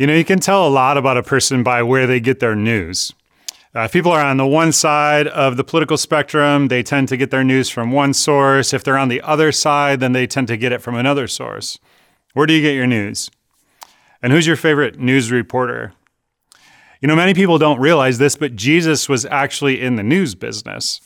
You know, you can tell a lot about a person by where they get their news. Uh, if people are on the one side of the political spectrum, they tend to get their news from one source. If they're on the other side, then they tend to get it from another source. Where do you get your news? And who's your favorite news reporter? You know, many people don't realize this, but Jesus was actually in the news business.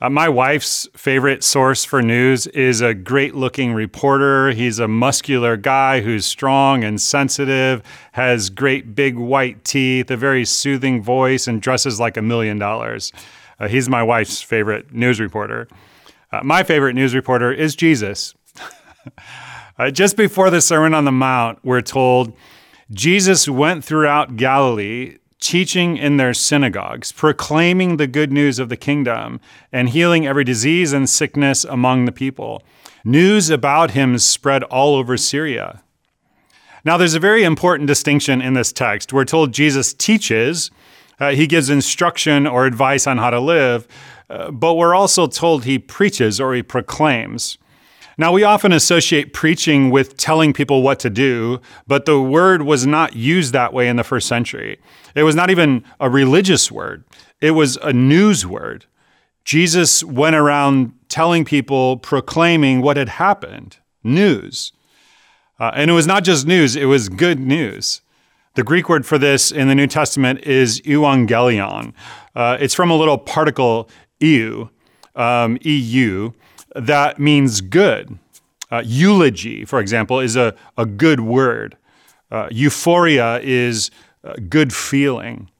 Uh, my wife's favorite source for news is a great looking reporter. He's a muscular guy who's strong and sensitive, has great big white teeth, a very soothing voice, and dresses like a million dollars. Uh, he's my wife's favorite news reporter. Uh, my favorite news reporter is Jesus. Uh, just before the Sermon on the Mount, we're told Jesus went throughout Galilee teaching in their synagogues, proclaiming the good news of the kingdom, and healing every disease and sickness among the people. News about him spread all over Syria. Now, there's a very important distinction in this text. We're told Jesus teaches, uh, he gives instruction or advice on how to live, uh, but we're also told he preaches or he proclaims. Now, we often associate preaching with telling people what to do, but the word was not used that way in the first century. It was not even a religious word, it was a news word. Jesus went around telling people, proclaiming what had happened news. Uh, and it was not just news, it was good news. The Greek word for this in the New Testament is euangelion. Uh, it's from a little particle eu, um, eu, that means good. Uh, eulogy, for example, is a, a good word. Uh, euphoria is good feeling.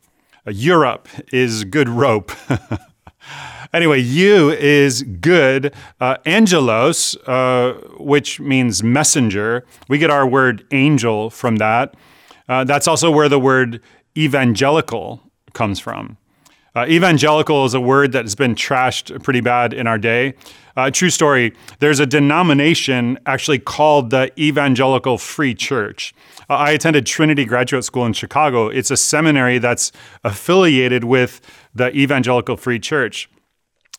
Uh, Europe is good rope. anyway, you is good. Uh, angelos, uh, which means messenger, we get our word angel from that. Uh, that's also where the word evangelical comes from. Uh, evangelical is a word that has been trashed pretty bad in our day. Uh, true story, there's a denomination actually called the Evangelical Free Church. Uh, I attended Trinity Graduate School in Chicago. It's a seminary that's affiliated with the Evangelical Free Church.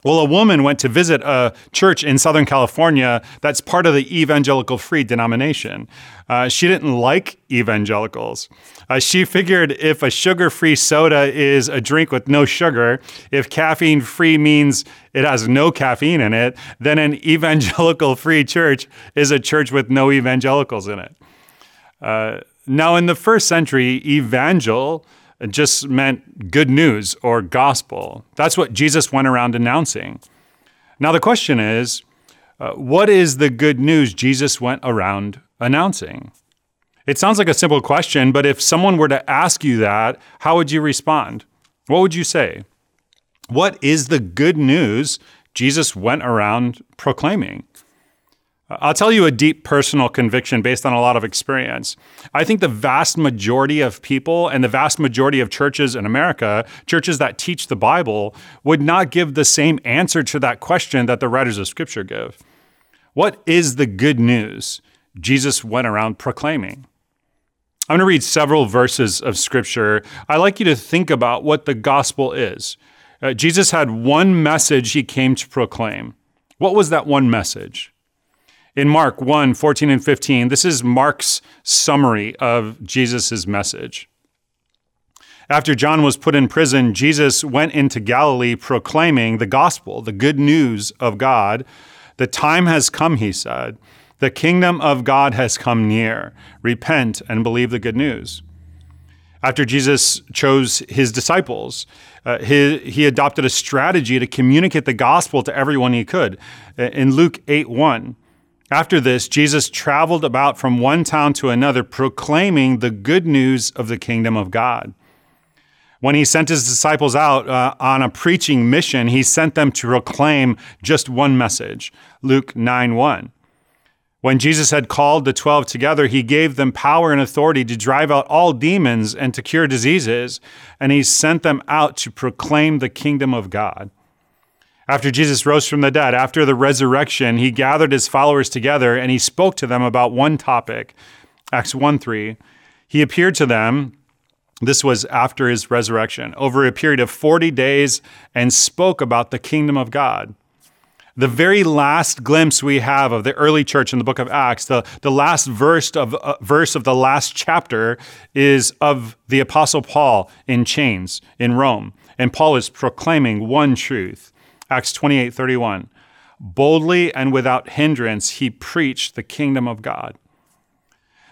Well, a woman went to visit a church in Southern California that's part of the evangelical free denomination. Uh, she didn't like evangelicals. Uh, she figured if a sugar free soda is a drink with no sugar, if caffeine free means it has no caffeine in it, then an evangelical free church is a church with no evangelicals in it. Uh, now, in the first century, evangel just meant good news or gospel. That's what Jesus went around announcing. Now, the question is uh, what is the good news Jesus went around announcing? It sounds like a simple question, but if someone were to ask you that, how would you respond? What would you say? What is the good news Jesus went around proclaiming? I'll tell you a deep personal conviction based on a lot of experience. I think the vast majority of people and the vast majority of churches in America, churches that teach the Bible, would not give the same answer to that question that the writers of Scripture give. What is the good news Jesus went around proclaiming? I'm going to read several verses of Scripture. I'd like you to think about what the gospel is. Uh, Jesus had one message he came to proclaim. What was that one message? In Mark 1 14 and 15, this is Mark's summary of Jesus' message. After John was put in prison, Jesus went into Galilee proclaiming the gospel, the good news of God. The time has come, he said. The kingdom of God has come near. Repent and believe the good news. After Jesus chose his disciples, uh, he, he adopted a strategy to communicate the gospel to everyone he could. In Luke 8 1, after this, Jesus traveled about from one town to another, proclaiming the good news of the kingdom of God. When he sent his disciples out uh, on a preaching mission, he sent them to proclaim just one message Luke 9 1. When Jesus had called the 12 together, he gave them power and authority to drive out all demons and to cure diseases, and he sent them out to proclaim the kingdom of God. After Jesus rose from the dead, after the resurrection, he gathered his followers together and he spoke to them about one topic. Acts 1 3. He appeared to them, this was after his resurrection, over a period of 40 days and spoke about the kingdom of God the very last glimpse we have of the early church in the book of Acts, the, the last verse of, uh, verse of the last chapter is of the Apostle Paul in chains in Rome. And Paul is proclaiming one truth Acts 28 31. Boldly and without hindrance, he preached the kingdom of God.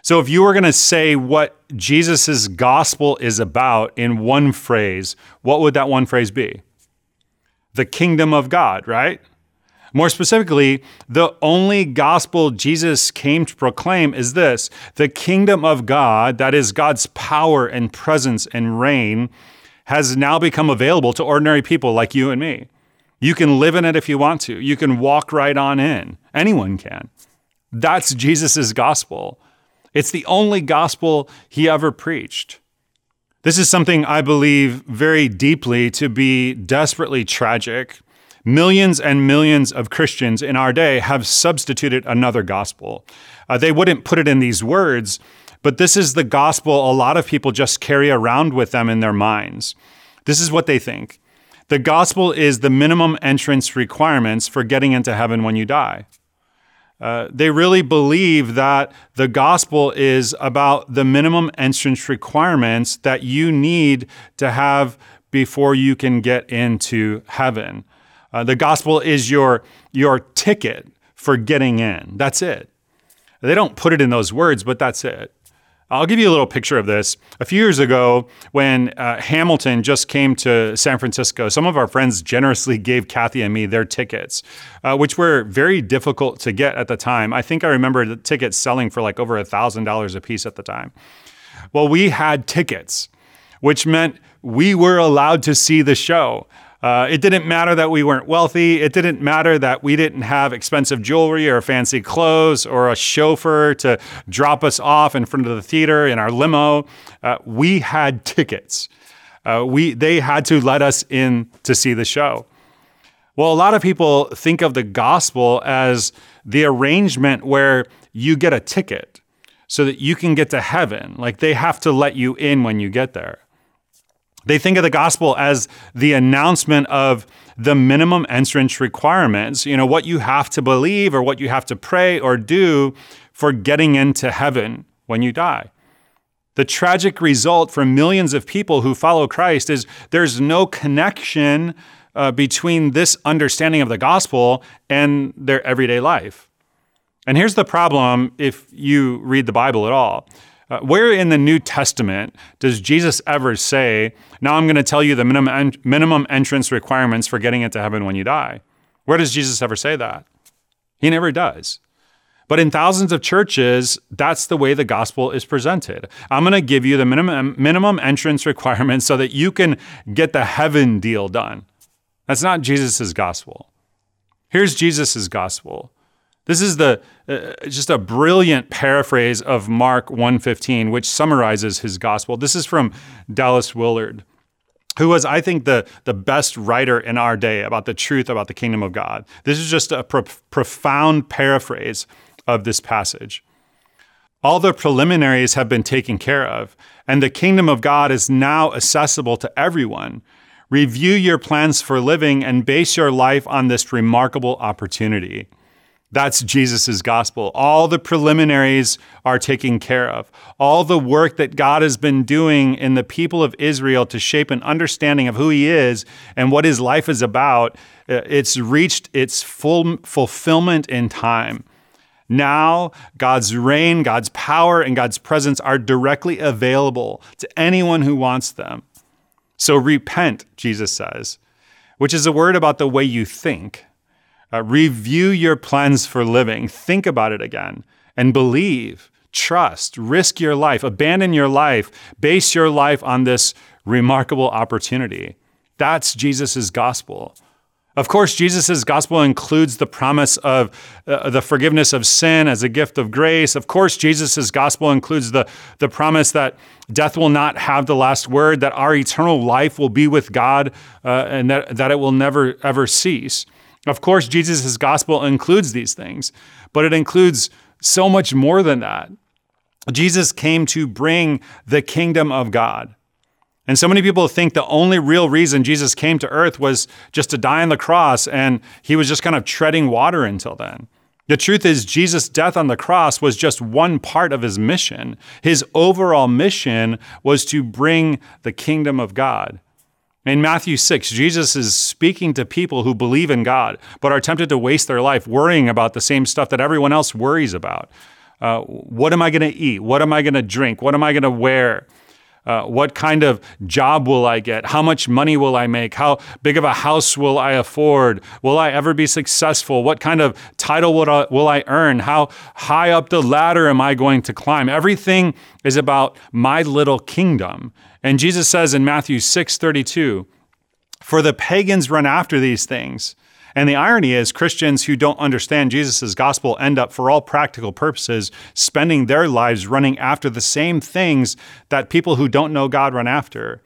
So, if you were going to say what Jesus' gospel is about in one phrase, what would that one phrase be? The kingdom of God, right? More specifically, the only gospel Jesus came to proclaim is this the kingdom of God, that is God's power and presence and reign, has now become available to ordinary people like you and me. You can live in it if you want to, you can walk right on in. Anyone can. That's Jesus' gospel. It's the only gospel he ever preached. This is something I believe very deeply to be desperately tragic Millions and millions of Christians in our day have substituted another gospel. Uh, they wouldn't put it in these words, but this is the gospel a lot of people just carry around with them in their minds. This is what they think the gospel is the minimum entrance requirements for getting into heaven when you die. Uh, they really believe that the gospel is about the minimum entrance requirements that you need to have before you can get into heaven. Uh, the gospel is your, your ticket for getting in. That's it. They don't put it in those words, but that's it. I'll give you a little picture of this. A few years ago, when uh, Hamilton just came to San Francisco, some of our friends generously gave Kathy and me their tickets, uh, which were very difficult to get at the time. I think I remember the tickets selling for like over $1,000 a piece at the time. Well, we had tickets, which meant we were allowed to see the show. Uh, it didn't matter that we weren't wealthy. It didn't matter that we didn't have expensive jewelry or fancy clothes or a chauffeur to drop us off in front of the theater in our limo. Uh, we had tickets. Uh, we they had to let us in to see the show. Well, a lot of people think of the gospel as the arrangement where you get a ticket so that you can get to heaven. Like they have to let you in when you get there. They think of the gospel as the announcement of the minimum entrance requirements, you know, what you have to believe or what you have to pray or do for getting into heaven when you die. The tragic result for millions of people who follow Christ is there's no connection uh, between this understanding of the gospel and their everyday life. And here's the problem if you read the Bible at all uh, where in the New Testament does Jesus ever say, Now I'm going to tell you the minimum, en- minimum entrance requirements for getting into heaven when you die? Where does Jesus ever say that? He never does. But in thousands of churches, that's the way the gospel is presented. I'm going to give you the minimum, minimum entrance requirements so that you can get the heaven deal done. That's not Jesus' gospel. Here's Jesus' gospel this is the uh, just a brilliant paraphrase of Mark 1:15 which summarizes his gospel. This is from Dallas Willard, who was I think the the best writer in our day about the truth about the kingdom of God. This is just a pro- profound paraphrase of this passage. All the preliminaries have been taken care of, and the kingdom of God is now accessible to everyone. Review your plans for living and base your life on this remarkable opportunity. That's Jesus' gospel. All the preliminaries are taken care of. All the work that God has been doing in the people of Israel to shape an understanding of who he is and what his life is about, uh, it's reached its full fulfillment in time. Now, God's reign, God's power, and God's presence are directly available to anyone who wants them. So repent, Jesus says, which is a word about the way you think. Uh, review your plans for living. Think about it again and believe, trust, risk your life, abandon your life, base your life on this remarkable opportunity. That's Jesus' gospel. Of course, Jesus' gospel includes the promise of uh, the forgiveness of sin as a gift of grace. Of course, Jesus' gospel includes the, the promise that death will not have the last word, that our eternal life will be with God, uh, and that, that it will never, ever cease. Of course, Jesus' gospel includes these things, but it includes so much more than that. Jesus came to bring the kingdom of God. And so many people think the only real reason Jesus came to earth was just to die on the cross, and he was just kind of treading water until then. The truth is, Jesus' death on the cross was just one part of his mission. His overall mission was to bring the kingdom of God. In Matthew 6, Jesus is speaking to people who believe in God, but are tempted to waste their life worrying about the same stuff that everyone else worries about. Uh, what am I going to eat? What am I going to drink? What am I going to wear? Uh, what kind of job will I get? How much money will I make? How big of a house will I afford? Will I ever be successful? What kind of title will I, will I earn? How high up the ladder am I going to climb? Everything is about my little kingdom. And Jesus says in Matthew 6 32, For the pagans run after these things and the irony is, Christians who don't understand Jesus' gospel end up, for all practical purposes, spending their lives running after the same things that people who don't know God run after.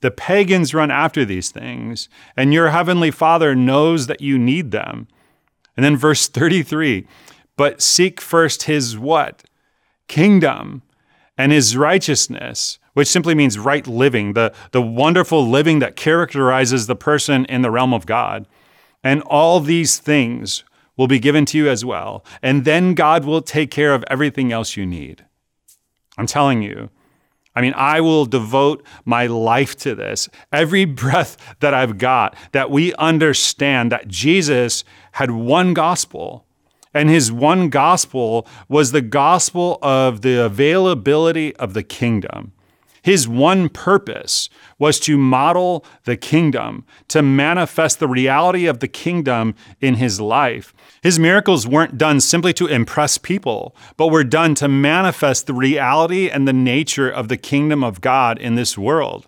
The pagans run after these things, and your heavenly Father knows that you need them. And then verse 33 But seek first his what? Kingdom and his righteousness, which simply means right living, the, the wonderful living that characterizes the person in the realm of God. And all these things will be given to you as well. And then God will take care of everything else you need. I'm telling you. I mean, I will devote my life to this. Every breath that I've got, that we understand that Jesus had one gospel. And his one gospel was the gospel of the availability of the kingdom. His one purpose was to model the kingdom, to manifest the reality of the kingdom in his life. His miracles weren't done simply to impress people, but were done to manifest the reality and the nature of the kingdom of God in this world.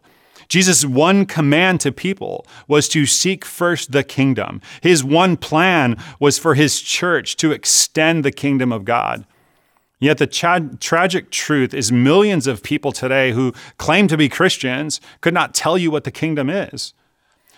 Jesus' one command to people was to seek first the kingdom. His one plan was for his church to extend the kingdom of God. Yet the tra- tragic truth is millions of people today who claim to be Christians could not tell you what the kingdom is.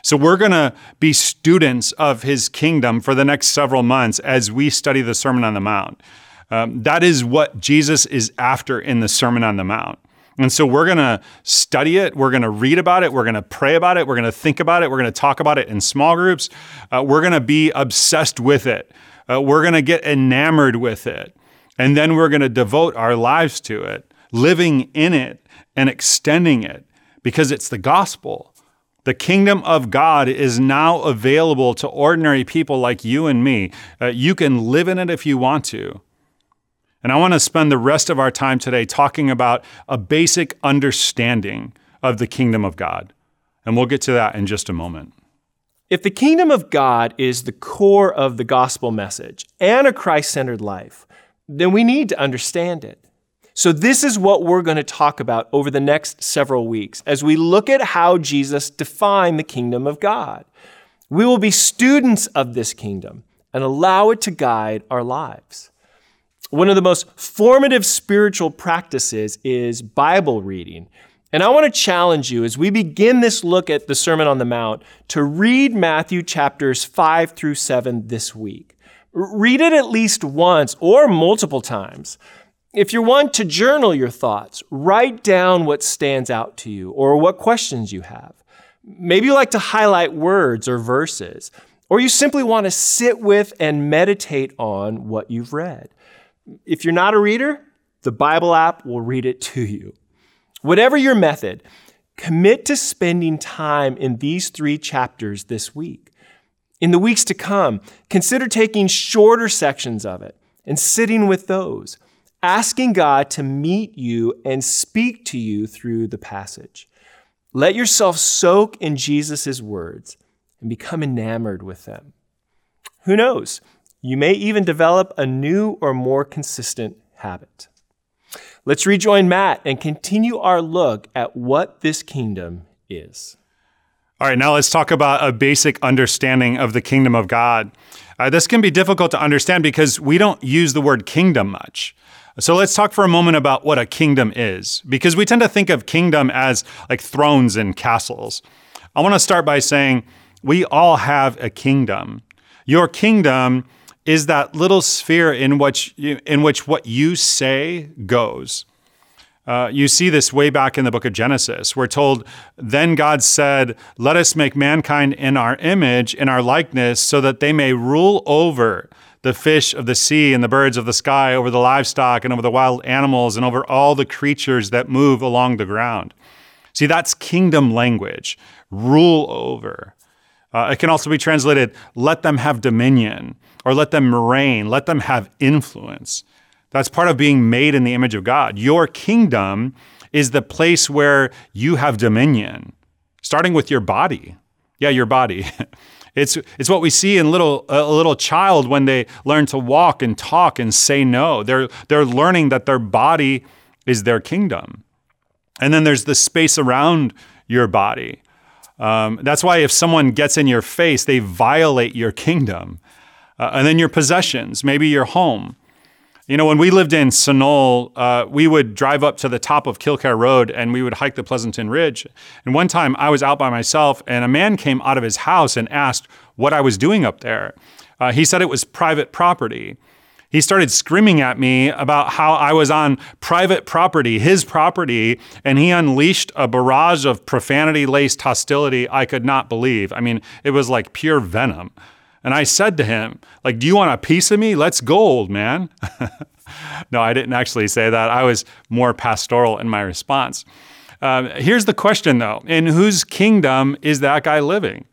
So we're going to be students of his kingdom for the next several months as we study the Sermon on the Mount. Um, that is what Jesus is after in the Sermon on the Mount. And so we're going to study it. We're going to read about it. We're going to pray about it. We're going to think about it. We're going to talk about it in small groups. Uh, we're going to be obsessed with it. Uh, we're going to get enamored with it. And then we're going to devote our lives to it, living in it and extending it because it's the gospel. The kingdom of God is now available to ordinary people like you and me. Uh, you can live in it if you want to. And I want to spend the rest of our time today talking about a basic understanding of the kingdom of God. And we'll get to that in just a moment. If the kingdom of God is the core of the gospel message and a Christ centered life, then we need to understand it. So, this is what we're going to talk about over the next several weeks as we look at how Jesus defined the kingdom of God. We will be students of this kingdom and allow it to guide our lives. One of the most formative spiritual practices is Bible reading. And I want to challenge you as we begin this look at the Sermon on the Mount to read Matthew chapters 5 through 7 this week. Read it at least once or multiple times. If you want to journal your thoughts, write down what stands out to you or what questions you have. Maybe you like to highlight words or verses, or you simply want to sit with and meditate on what you've read. If you're not a reader, the Bible app will read it to you. Whatever your method, commit to spending time in these three chapters this week. In the weeks to come, consider taking shorter sections of it and sitting with those, asking God to meet you and speak to you through the passage. Let yourself soak in Jesus' words and become enamored with them. Who knows? You may even develop a new or more consistent habit. Let's rejoin Matt and continue our look at what this kingdom is. All right, now let's talk about a basic understanding of the kingdom of God. Uh, this can be difficult to understand because we don't use the word kingdom much. So let's talk for a moment about what a kingdom is, because we tend to think of kingdom as like thrones and castles. I want to start by saying we all have a kingdom. Your kingdom is that little sphere in which in which what you say goes. Uh, you see this way back in the book of Genesis. We're told, Then God said, Let us make mankind in our image, in our likeness, so that they may rule over the fish of the sea and the birds of the sky, over the livestock and over the wild animals, and over all the creatures that move along the ground. See, that's kingdom language rule over. Uh, it can also be translated, let them have dominion, or let them reign, let them have influence. That's part of being made in the image of God. Your kingdom is the place where you have dominion, starting with your body. Yeah, your body. It's, it's what we see in little, a little child when they learn to walk and talk and say no. They're, they're learning that their body is their kingdom. And then there's the space around your body. Um, that's why if someone gets in your face, they violate your kingdom. Uh, and then your possessions, maybe your home. You know, when we lived in Sunol, uh, we would drive up to the top of Kilkare Road and we would hike the Pleasanton Ridge. And one time I was out by myself and a man came out of his house and asked what I was doing up there. Uh, he said it was private property. He started screaming at me about how I was on private property, his property, and he unleashed a barrage of profanity laced hostility I could not believe. I mean, it was like pure venom. And I said to him, like, do you want a piece of me? Let's go, old man. no, I didn't actually say that. I was more pastoral in my response. Um, here's the question, though In whose kingdom is that guy living?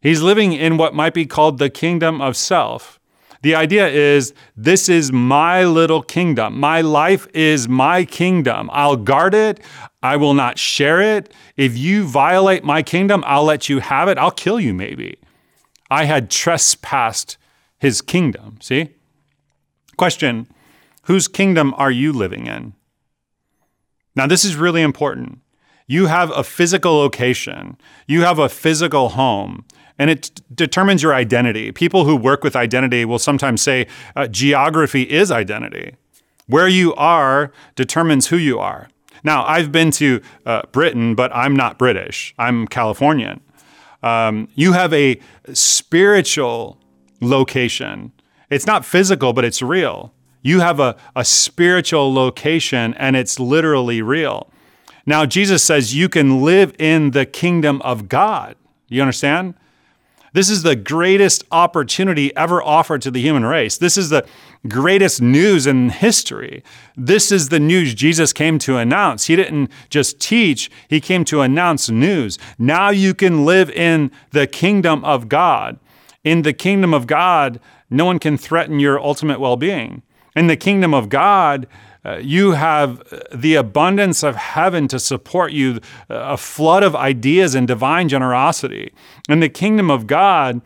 He's living in what might be called the kingdom of self. The idea is this is my little kingdom. My life is my kingdom. I'll guard it. I will not share it. If you violate my kingdom, I'll let you have it. I'll kill you, maybe. I had trespassed his kingdom. See? Question Whose kingdom are you living in? Now, this is really important. You have a physical location, you have a physical home, and it determines your identity. People who work with identity will sometimes say uh, geography is identity. Where you are determines who you are. Now, I've been to uh, Britain, but I'm not British. I'm Californian. Um, you have a spiritual location. It's not physical, but it's real. You have a, a spiritual location and it's literally real. Now, Jesus says you can live in the kingdom of God. You understand? This is the greatest opportunity ever offered to the human race. This is the greatest news in history. This is the news Jesus came to announce. He didn't just teach, he came to announce news. Now you can live in the kingdom of God. In the kingdom of God, no one can threaten your ultimate well being. In the kingdom of God, uh, you have the abundance of heaven to support you, a flood of ideas and divine generosity. In the kingdom of God,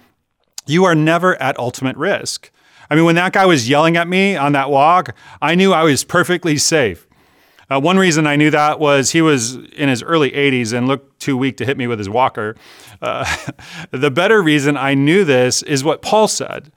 you are never at ultimate risk. I mean, when that guy was yelling at me on that walk, I knew I was perfectly safe. Uh, one reason I knew that was he was in his early 80s and looked too weak to hit me with his walker. Uh, the better reason I knew this is what Paul said.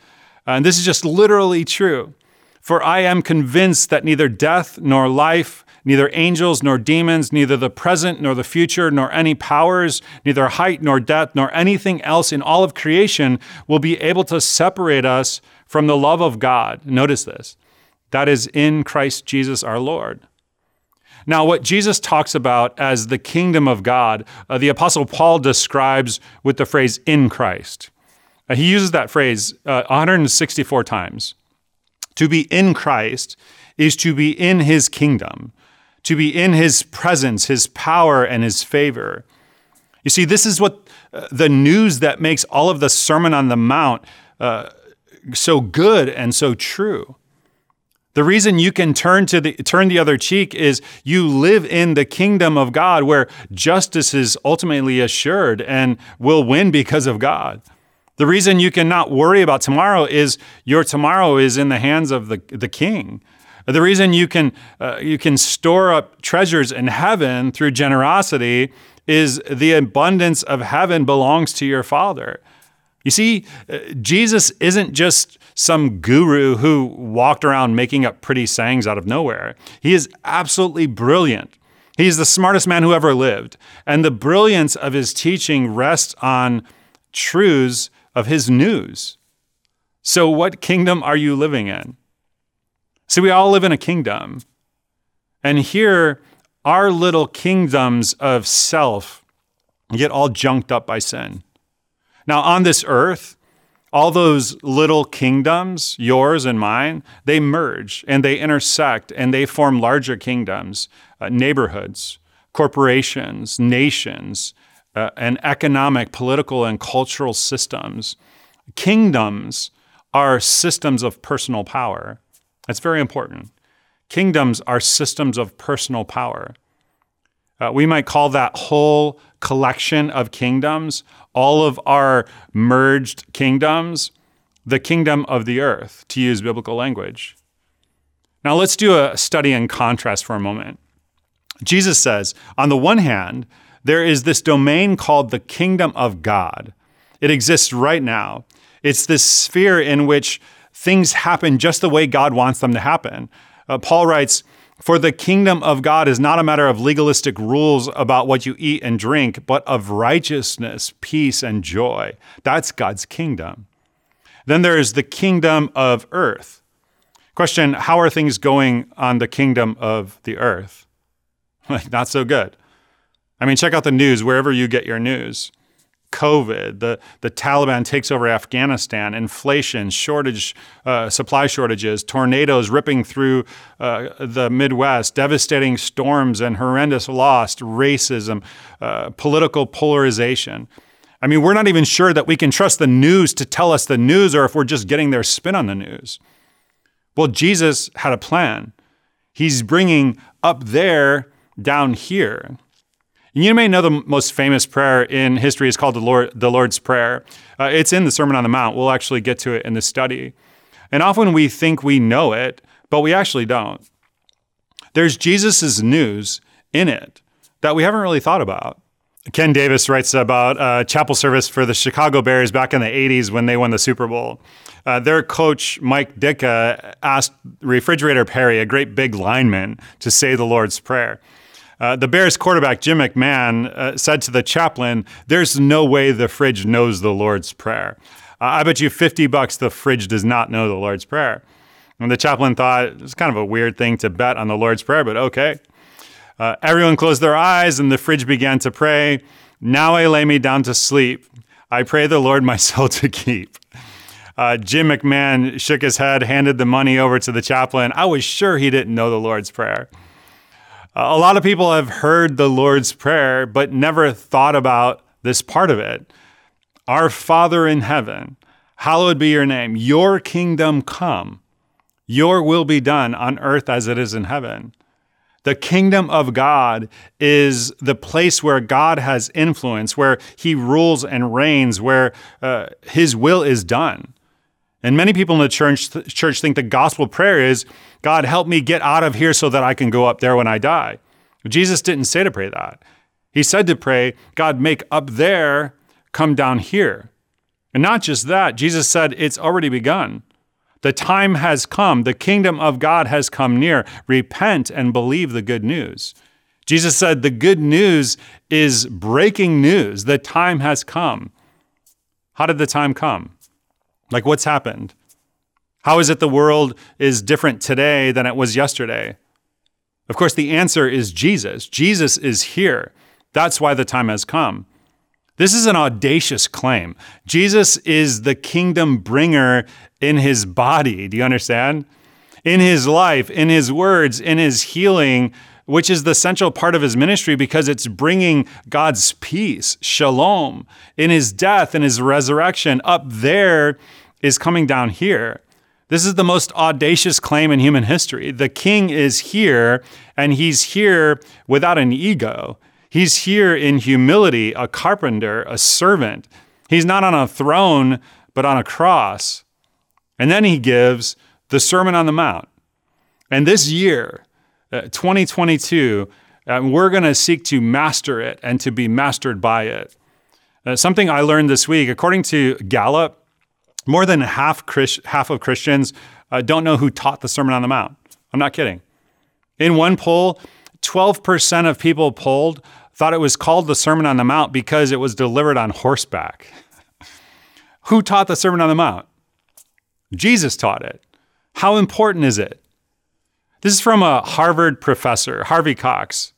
And this is just literally true. For I am convinced that neither death nor life, neither angels nor demons, neither the present nor the future, nor any powers, neither height nor depth, nor anything else in all of creation will be able to separate us from the love of God. Notice this that is in Christ Jesus our Lord. Now, what Jesus talks about as the kingdom of God, uh, the Apostle Paul describes with the phrase in Christ. Uh, he uses that phrase uh, 164 times. To be in Christ is to be in his kingdom, to be in his presence, his power, and his favor. You see, this is what uh, the news that makes all of the Sermon on the Mount uh, so good and so true. The reason you can turn to the turn the other cheek is you live in the kingdom of God where justice is ultimately assured and will win because of God. The reason you cannot worry about tomorrow is your tomorrow is in the hands of the, the king. The reason you can, uh, you can store up treasures in heaven through generosity is the abundance of heaven belongs to your Father. You see, uh, Jesus isn't just some guru who walked around making up pretty sayings out of nowhere. He is absolutely brilliant. He's the smartest man who ever lived. And the brilliance of his teaching rests on truths of his news. So, what kingdom are you living in? See, we all live in a kingdom. And here, our little kingdoms of self get all junked up by sin. Now, on this earth, all those little kingdoms, yours and mine, they merge and they intersect and they form larger kingdoms, uh, neighborhoods, corporations, nations, uh, and economic, political, and cultural systems. Kingdoms are systems of personal power. That's very important. Kingdoms are systems of personal power. Uh, we might call that whole collection of kingdoms, all of our merged kingdoms, the kingdom of the earth, to use biblical language. Now, let's do a study in contrast for a moment. Jesus says, on the one hand, there is this domain called the kingdom of God. It exists right now. It's this sphere in which things happen just the way God wants them to happen. Uh, Paul writes, For the kingdom of God is not a matter of legalistic rules about what you eat and drink, but of righteousness, peace, and joy. That's God's kingdom. Then there is the kingdom of earth. Question How are things going on the kingdom of the earth? Not so good. I mean, check out the news wherever you get your news. COVID, the, the Taliban takes over Afghanistan, inflation, shortage, uh, supply shortages, tornadoes ripping through uh, the Midwest, devastating storms and horrendous loss, racism, uh, political polarization. I mean, we're not even sure that we can trust the news to tell us the news or if we're just getting their spin on the news. Well, Jesus had a plan. He's bringing up there down here. You may know the most famous prayer in history is called the, Lord, the Lord's Prayer. Uh, it's in the Sermon on the Mount. We'll actually get to it in the study. And often we think we know it, but we actually don't. There's Jesus' news in it that we haven't really thought about. Ken Davis writes about a chapel service for the Chicago Bears back in the 80s when they won the Super Bowl. Uh, their coach, Mike Ditka, asked Refrigerator Perry, a great big lineman, to say the Lord's Prayer. Uh, the Bears quarterback, Jim McMahon, uh, said to the chaplain, There's no way the fridge knows the Lord's Prayer. Uh, I bet you 50 bucks the fridge does not know the Lord's Prayer. And the chaplain thought it was kind of a weird thing to bet on the Lord's Prayer, but okay. Uh, everyone closed their eyes and the fridge began to pray. Now I lay me down to sleep. I pray the Lord my soul to keep. Uh, Jim McMahon shook his head, handed the money over to the chaplain. I was sure he didn't know the Lord's Prayer. A lot of people have heard the Lord's Prayer, but never thought about this part of it. Our Father in heaven, hallowed be your name. Your kingdom come. Your will be done on earth as it is in heaven. The kingdom of God is the place where God has influence, where he rules and reigns, where uh, his will is done. And many people in the church, church think the gospel prayer is, God, help me get out of here so that I can go up there when I die. Jesus didn't say to pray that. He said to pray, God, make up there come down here. And not just that, Jesus said, it's already begun. The time has come. The kingdom of God has come near. Repent and believe the good news. Jesus said, the good news is breaking news. The time has come. How did the time come? Like, what's happened? How is it the world is different today than it was yesterday? Of course, the answer is Jesus. Jesus is here. That's why the time has come. This is an audacious claim. Jesus is the kingdom bringer in his body. Do you understand? In his life, in his words, in his healing, which is the central part of his ministry because it's bringing God's peace, shalom, in his death and his resurrection. Up there is coming down here. This is the most audacious claim in human history. The king is here, and he's here without an ego. He's here in humility, a carpenter, a servant. He's not on a throne, but on a cross. And then he gives the Sermon on the Mount. And this year, uh, 2022, uh, we're going to seek to master it and to be mastered by it. Uh, something I learned this week, according to Gallup, more than half, half of Christians uh, don't know who taught the Sermon on the Mount. I'm not kidding. In one poll, 12% of people polled thought it was called the Sermon on the Mount because it was delivered on horseback. who taught the Sermon on the Mount? Jesus taught it. How important is it? This is from a Harvard professor, Harvey Cox.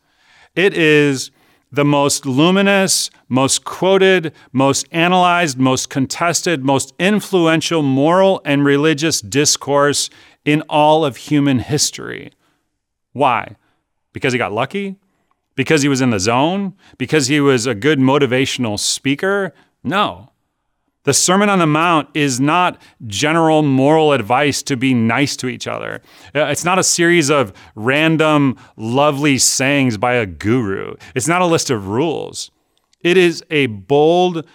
It is the most luminous, most quoted, most analyzed, most contested, most influential moral and religious discourse in all of human history. Why? Because he got lucky? Because he was in the zone? Because he was a good motivational speaker? No. The Sermon on the Mount is not general moral advice to be nice to each other. Uh, it's not a series of random, lovely sayings by a guru. It's not a list of rules. It is a bold,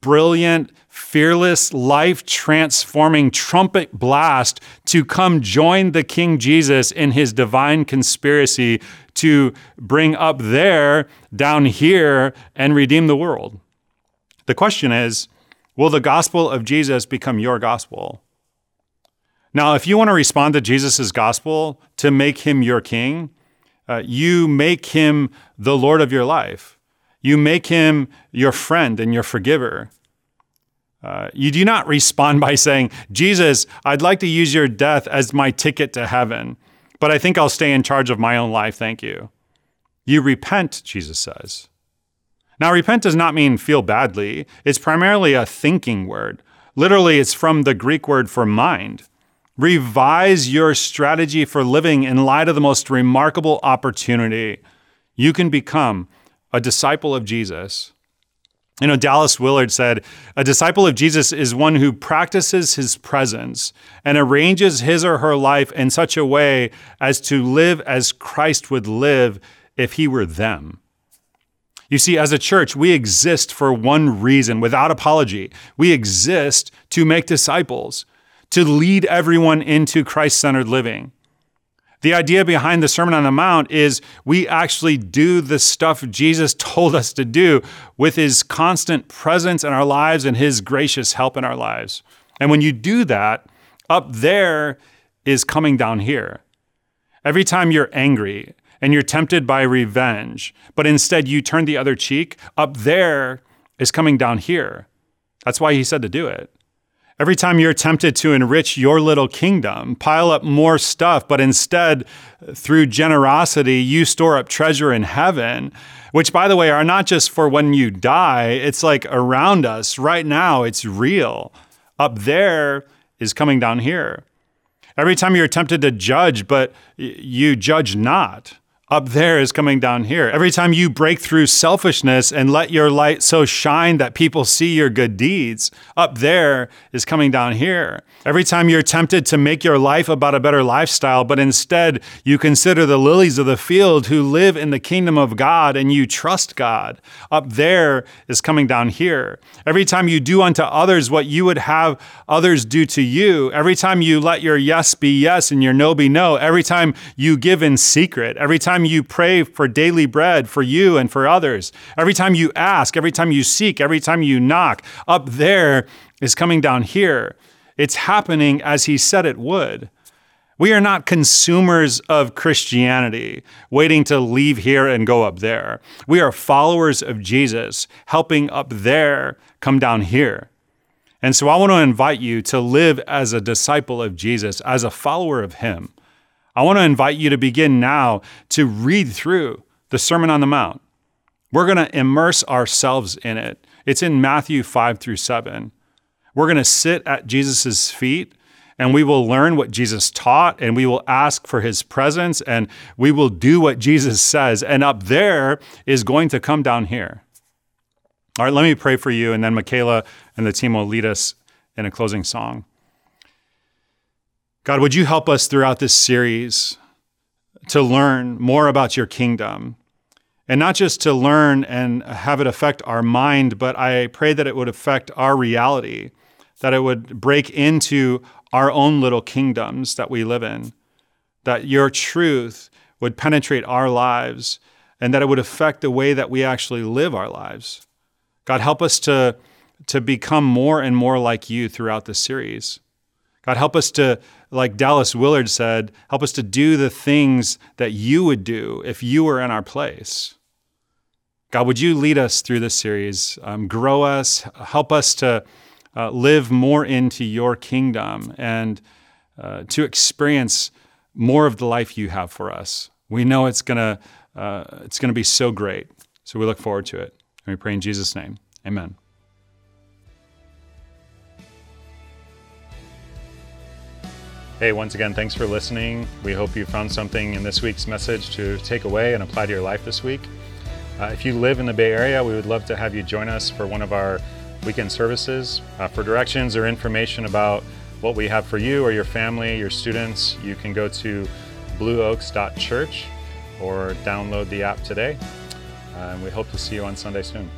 brilliant, fearless, life transforming trumpet blast to come join the King Jesus in his divine conspiracy to bring up there, down here, and redeem the world. The question is, Will the gospel of Jesus become your gospel? Now, if you want to respond to Jesus' gospel to make him your king, uh, you make him the Lord of your life. You make him your friend and your forgiver. Uh, you do not respond by saying, Jesus, I'd like to use your death as my ticket to heaven, but I think I'll stay in charge of my own life, thank you. You repent, Jesus says. Now, repent does not mean feel badly, it's primarily a thinking word. Literally, it's from the Greek word for mind. Revise your strategy for living in light of the most remarkable opportunity. You can become a disciple of Jesus. You know, Dallas Willard said, a disciple of Jesus is one who practices his presence and arranges his or her life in such a way as to live as Christ would live if he were them. You see, as a church, we exist for one reason without apology. We exist to make disciples, to lead everyone into Christ centered living. The idea behind the Sermon on the Mount is we actually do the stuff Jesus told us to do with his constant presence in our lives and his gracious help in our lives. And when you do that, up there is coming down here. Every time you're angry, and you're tempted by revenge, but instead you turn the other cheek, up there is coming down here. That's why he said to do it. Every time you're tempted to enrich your little kingdom, pile up more stuff, but instead, through generosity, you store up treasure in heaven, which, by the way, are not just for when you die, it's like around us right now, it's real. Up there is coming down here. Every time you're tempted to judge, but you judge not, up there is coming down here. Every time you break through selfishness and let your light so shine that people see your good deeds, up there is coming down here. Every time you're tempted to make your life about a better lifestyle, but instead you consider the lilies of the field who live in the kingdom of God and you trust God, up there is coming down here. Every time you do unto others what you would have others do to you, every time you let your yes be yes and your no be no, every time you give in secret, every time time you pray for daily bread for you and for others, every time you ask, every time you seek, every time you knock, up there is coming down here. It's happening as he said it would. We are not consumers of Christianity, waiting to leave here and go up there. We are followers of Jesus, helping up there come down here. And so I want to invite you to live as a disciple of Jesus, as a follower of Him. I want to invite you to begin now to read through the Sermon on the Mount. We're going to immerse ourselves in it. It's in Matthew 5 through 7. We're going to sit at Jesus' feet and we will learn what Jesus taught and we will ask for his presence and we will do what Jesus says. And up there is going to come down here. All right, let me pray for you, and then Michaela and the team will lead us in a closing song. God, would you help us throughout this series to learn more about your kingdom? And not just to learn and have it affect our mind, but I pray that it would affect our reality, that it would break into our own little kingdoms that we live in. that your truth would penetrate our lives and that it would affect the way that we actually live our lives. God, help us to, to become more and more like you throughout the series. God, help us to, like Dallas Willard said, help us to do the things that you would do if you were in our place. God, would you lead us through this series, um, grow us, help us to uh, live more into your kingdom and uh, to experience more of the life you have for us. We know it's gonna uh, it's gonna be so great. So we look forward to it. And we pray in Jesus' name. Amen. Hey, once again, thanks for listening. We hope you found something in this week's message to take away and apply to your life this week. Uh, if you live in the Bay Area, we would love to have you join us for one of our weekend services. Uh, for directions or information about what we have for you or your family, your students, you can go to blueoaks.church or download the app today. Uh, and we hope to see you on Sunday soon.